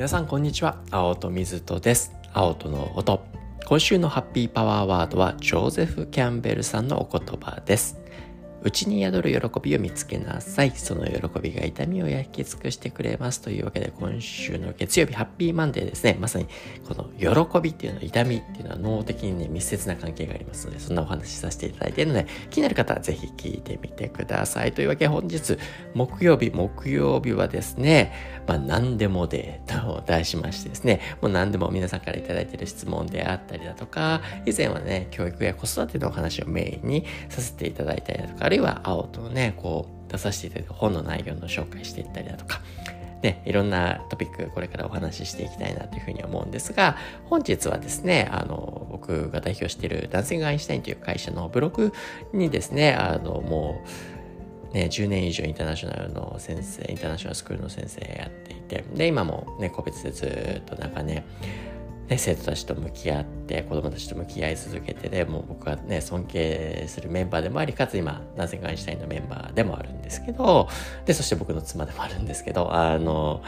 皆さんこんにちは。青戸水戸です。青戸の音。今週のハッピーパワーワードはジョーゼフ・キャンベルさんのお言葉です。内に宿る喜びを見つけなさい。その喜びが痛みを焼き尽くしてくれます。というわけで、今週の月曜日、ハッピーマンデーですね。まさに、この喜びっていうのは、痛みっていうのは脳的にね、密接な関係がありますので、そんなお話しさせていただいているので、気になる方はぜひ聞いてみてください。というわけで、本日、木曜日、木曜日はですね、まあ、何でもデータを題しましてですね、もう何でも皆さんからいただいている質問であったりだとか、以前はね、教育や子育てのお話をメインにさせていただいたりだとか、るいは青とね、こう出させていただいた本の内容の紹介していったりだとか、ね、いろんなトピックこれからお話ししていきたいなというふうに思うんですが、本日はですね、あの、僕が代表しているダンシングアインシュタインという会社のブログにですね、あの、もう、ね、10年以上インターナショナルの先生、インターナショナルスクールの先生やっていて、で、今もね、個別でずっとなんかね、ね、生徒たちと向き合って子供たちと向き合い続けてでもう僕はね尊敬するメンバーでもありかつ今なぜかアインシュタインのメンバーでもあるんですけどでそして僕の妻でもあるんですけどあの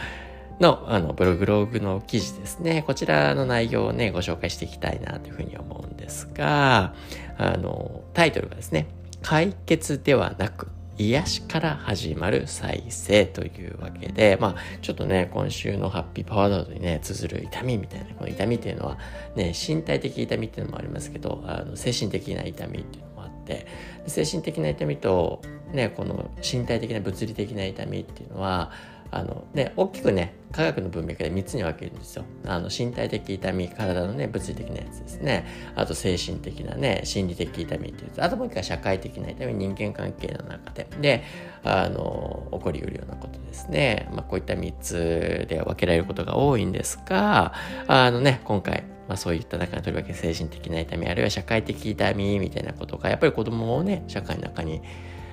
のあのブログログの記事ですね。こちらの内容をねご紹介していきたいなというふうに思うんですがあのタイトルがですね解決ではなく癒しから始まる再生というわけで、まあ、ちょっとね、今週のハッピーパワードにね、綴る痛みみたいな、この痛みっていうのは、ね、身体的痛みっていうのもありますけど、あの精神的な痛みっていうのもあって、精神的な痛みと、ね、この身体的な物理的な痛みっていうのは、あのね、大きくね、科学の文脈で3つに分けるんですよ。あの、身体的痛み、体のね、物理的なやつですね。あと、精神的なね、心理的痛みっていうとあともう一回社会的な痛み、人間関係の中で。で、あの、起こりうるようなことですね。まあ、こういった3つで分けられることが多いんですが、あのね、今回、まあ、そういった中にとりわけ精神的な痛み、あるいは社会的痛みみたいなことが、やっぱり子供をね、社会の中に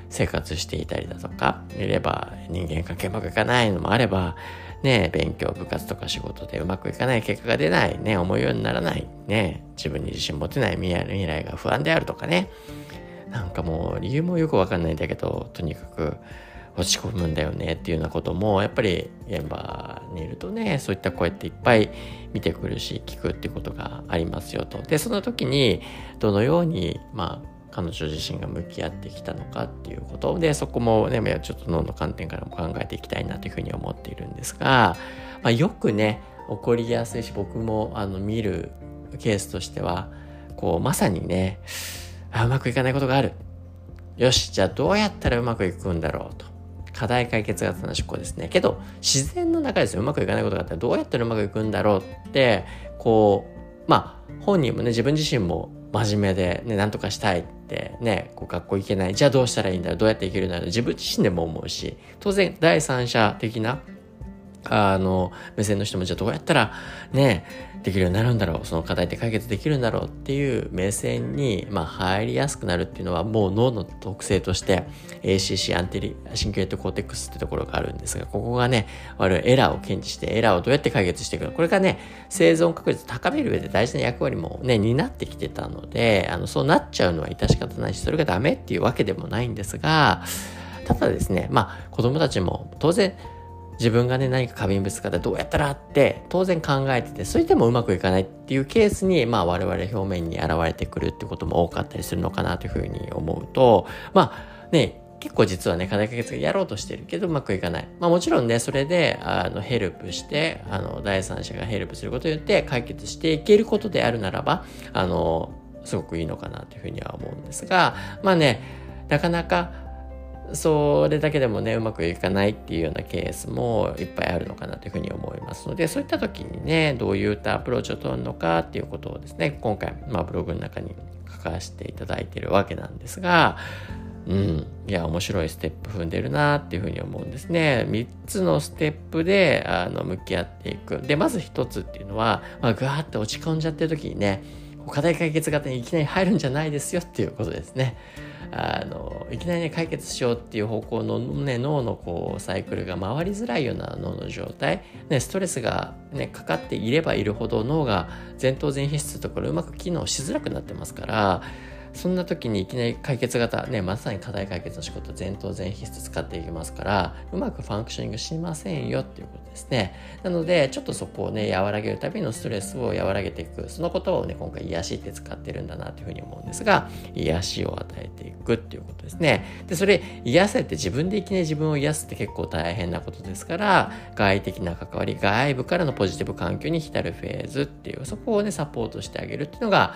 生活していたりだとか、いれば人間関係うまくいかないのもあれば、ね、勉強、部活とか仕事でうまくいかない結果が出ない、ね、思うようにならない、ね、自分に自信持てない未来が不安であるとかね、なんかもう理由もよくわかんないんだけど、とにかく落ち込むんだよねっていうようなことも、やっぱり現場にいるとね、そういった声っていっぱい見てくるし、聞くっていうことがありますよと。で、その時に、どのように、まあ、彼女自身が向き合ってきたのかっていうこと。でそこもねちょっと脳の観点からも考えていきたいなというふうに思っているんですが、まあ、よくね起こりやすいし僕もあの見るケースとしてはこうまさにねあうまくいかないことがある。よしじゃあどうやったらうまくいくんだろうと。課題解決型の思考ですね。けど自然の中ですよ。うまくいかないことがあったらどうやったらうまくいくんだろうってこうまあ本人もね自分自身も真面目でね何とかしたいってね、こう学校行けない。じゃあどうしたらいいんだろう。どうやって行けるんだろう。自分自身でも思うし、当然第三者的な、あの、目線の人もじゃあどうやったらね、できるようになるんだろうその課題って解決できるんだろうっていう目線に、まあ、入りやすくなるっていうのはもう脳の特性として ACC anterior cingulate cortex ってところがあるんですがここがね我々エラーを検知してエラーをどうやって解決していくのこれがね生存確率を高める上で大事な役割もね担ってきてたのであのそうなっちゃうのは致し方ないしそれがダメっていうわけでもないんですがただですねまあ子供たちも当然自分がね、何か過敏物かでどうやったらって当然考えてて、それでもうまくいかないっていうケースに、まあ我々表面に現れてくるってことも多かったりするのかなというふうに思うと、まあね、結構実はね、課題解決がやろうとしてるけどうまくいかない。まあもちろんね、それで、あの、ヘルプして、あの、第三者がヘルプすることによって解決していけることであるならば、あの、すごくいいのかなというふうには思うんですが、まあね、なかなかそれだけでもねうまくいかないっていうようなケースもいっぱいあるのかなというふうに思いますのでそういった時にねどういったアプローチを取るのかっていうことをですね今回、まあ、ブログの中に書かせていただいているわけなんですがうん、いや面白いステップ踏んでるなっていうふうに思うんですね。3つのステップであの向き合っていく。でまず1つっていうのは、まあ、ぐわーって落ち込んじゃってる時にね課題解決型にいきなり入るんじゃないですよっていうことですね。あのいきなりね解決しようっていう方向の、ね、脳のこうサイクルが回りづらいような脳の状態、ね、ストレスが、ね、かかっていればいるほど脳が前頭前皮質ところうまく機能しづらくなってますからそんな時にいきなり解決型、ね、まさに課題解決の仕事前頭前皮質使っていきますからうまくファンクショニングしませんよっていうこと。ですね。なので、ちょっとそこをね、和らげるためのストレスを和らげていく、その言葉をね、今回癒しって使ってるんだなというふうに思うんですが、癒しを与えていくっていうことですね。で、それ、癒せって自分でいきなり自分を癒すって結構大変なことですから、外的な関わり、外部からのポジティブ環境に浸るフェーズっていう、そこをね、サポートしてあげるっていうのが、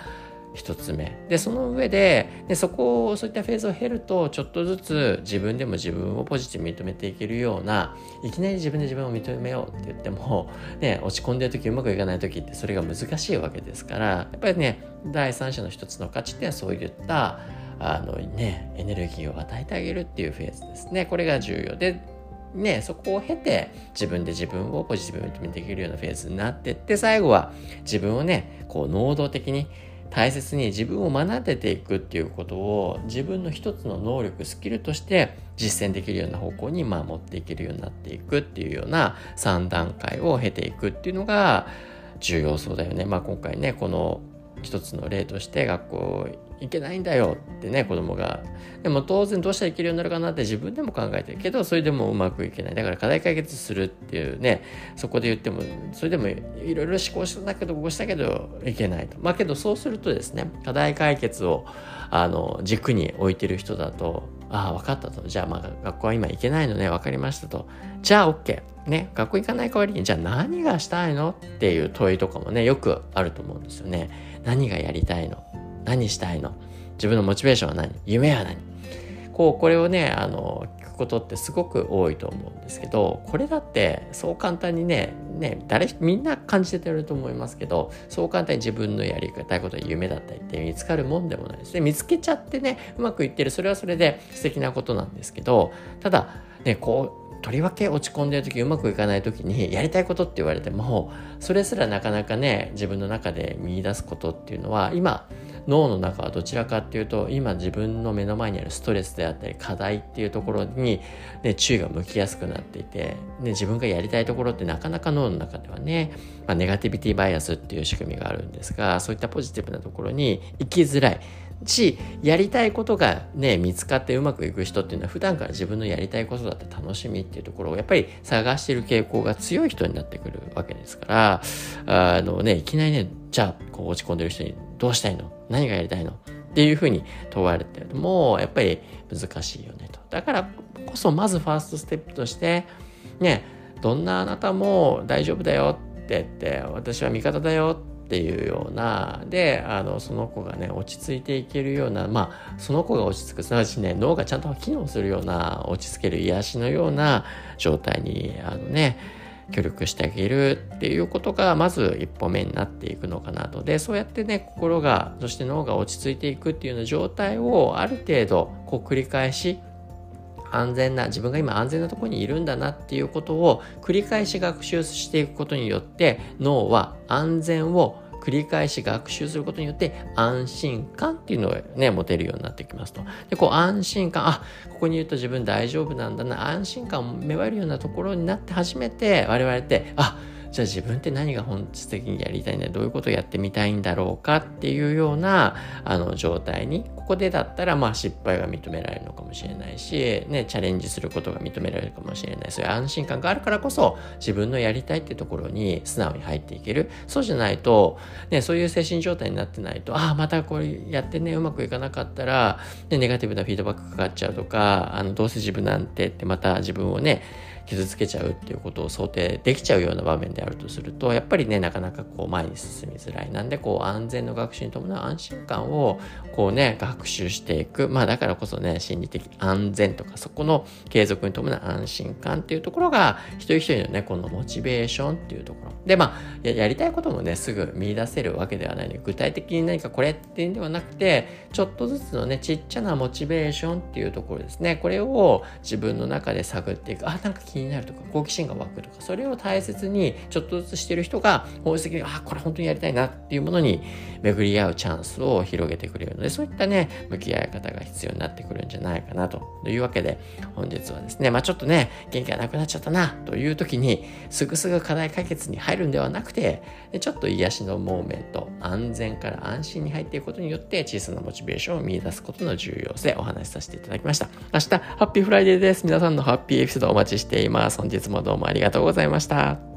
一つ目。でその上ででそこをそういったフェーズを経るとちょっとずつ自分でも自分をポジティブに認めていけるようないきなり自分で自分を認めようって言っても、ね、落ち込んでる時うまくいかない時ってそれが難しいわけですからやっぱりね第三者の一つの価値ってそういったあのねエネルギーを与えてあげるっていうフェーズですね。これが重要でね、そこを経て自分で自分をポジティブに認めていけるようなフェーズになってって最後は自分をねこう能動的に大切に自分を学んでていくっていうことを自分の一つの能力スキルとして実践できるような方向にまあ持っていけるようになっていくっていうような3段階を経ていくっていうのが重要そうだよね。まあ今回ねこの一つの例として学校行けないんだよってね子供が。でも当然どうしたらいけるようになるかなって自分でも考えてる。けどそれでもうまくいけない。だから課題解決するっていうねそこで言ってもそれでもいろいろ試行したけどこうしたけどいけないと。まあけどそうするとですね課題解決をあの軸に置いてる人だとああ分かったと。じゃあまあ学校は今行けないのね。分かりましたと。じゃあ OK ね。学校行かない代わりにじゃあ何がしたいのっていう問いとかもねよくあると思うんですよね。何がやりたいの何したいの？自分のモチベーションは何？夢は何？こうこれをねあの聞くことってすごく多いと思うんですけどこれだってそう簡単にねね誰みんな感じてると思いますけどそう簡単に自分のやりたいこと夢だったりって見つかるもんでもないですね。見つけちゃってねうまくいってる。それはそれで素敵なことなんですけどただねこうとりわけ落ち込んでる時うまくいかない時にやりたいことって言われてもそれすらなかなかね自分の中で見出すことっていうのは今脳の中はどちらかっていうと今自分の目の前にあるストレスであったり課題っていうところに、ね、注意が向きやすくなっていて、ね、自分がやりたいところってなかなか脳の中ではね、まあ、ネガティビティバイアスっていう仕組みがあるんですがそういったポジティブなところに行きづらいしやりたいことがね見つかってうまくいく人っていうのは普段から自分のやりたいことだって楽しみっていうところをやっぱり探している傾向が強い人になってくるわけですからあのねいきなりねじゃあこう落ち込んでる人にどうしたいの？何がやりたいの？っていうふうに問われてもやっぱり難しいよねと。だからこそまずファーストステップとしてねどんなあなたも大丈夫だよって言って私は味方だよってっていうようなであのその子がね落ち着いていけるようなまあその子が落ち着くすなわちね脳がちゃんと機能するような落ち着ける癒しのような状態にあのね協力してあげるっていうことがまず一歩目になっていくのかなと。でそうやってね心がそして脳が落ち着いていくっていうような状態をある程度こう繰り返し安全な自分が今安全なところにいるんだなっていうことを繰り返し学習していくことによって脳は安全を繰り返し学習することによって安心感っていうのをね持てるようになってきますと。でこう安心感あここにいると自分大丈夫なんだな安心感を芽生えるようなところになって初めて我々ってあじゃあ自分って何が本質的にやりたいんだどういうことをやってみたいんだろうかっていうようなあの状態にここでだったらまあ失敗が認められるのかもしれないし、ね、チャレンジすることが認められるかもしれない。そういう安心感があるからこそ自分のやりたいってところに素直に入っていける。そうじゃないと、ね、そういう精神状態になってないとああまたこれやってねうまくいかなかったら、ね、ネガティブなフィードバックかかっちゃうとかあのどうせ自分なんてってまた自分をね傷つけちゃうっていうことを想定できちゃうような場面であるとするとやっぱりねなかなかこう前に進みづらい。なんでこう安全の学習に伴う安心感をこうね学習していく。まあだからこそね心理的安全とかそこの継続に伴う安心感っていうところが一人一人のねこのモチベーションっていうところ。でまあやりたいこともねすぐ見出せるわけではないので具体的に何かこれっていうんではなくてちょっとずつのねちっちゃなモチベーションっていうところですね。これを自分の中で探っていく。あなんか気になるとか好奇心が湧くとかそれを大切にちょっとずつしてる人が本質的にあこれ本当にやりたいなっていうものに巡り合うチャンスを広げてくれるのでそういったね向き合い方が必要になってくるんじゃないかなというわけで本日はですねまあちょっとね元気がなくなっちゃったなという時にすぐすぐ課題解決に入るんではなくてちょっと癒しのモーメント安全から安心に入っていくことによって小さなモチベーションを見出すことの重要性お話しさせていただきました。明日 Happy Friday です。皆さんのハッピーエピソードお待ちしています。本日もどうもありがとうございました。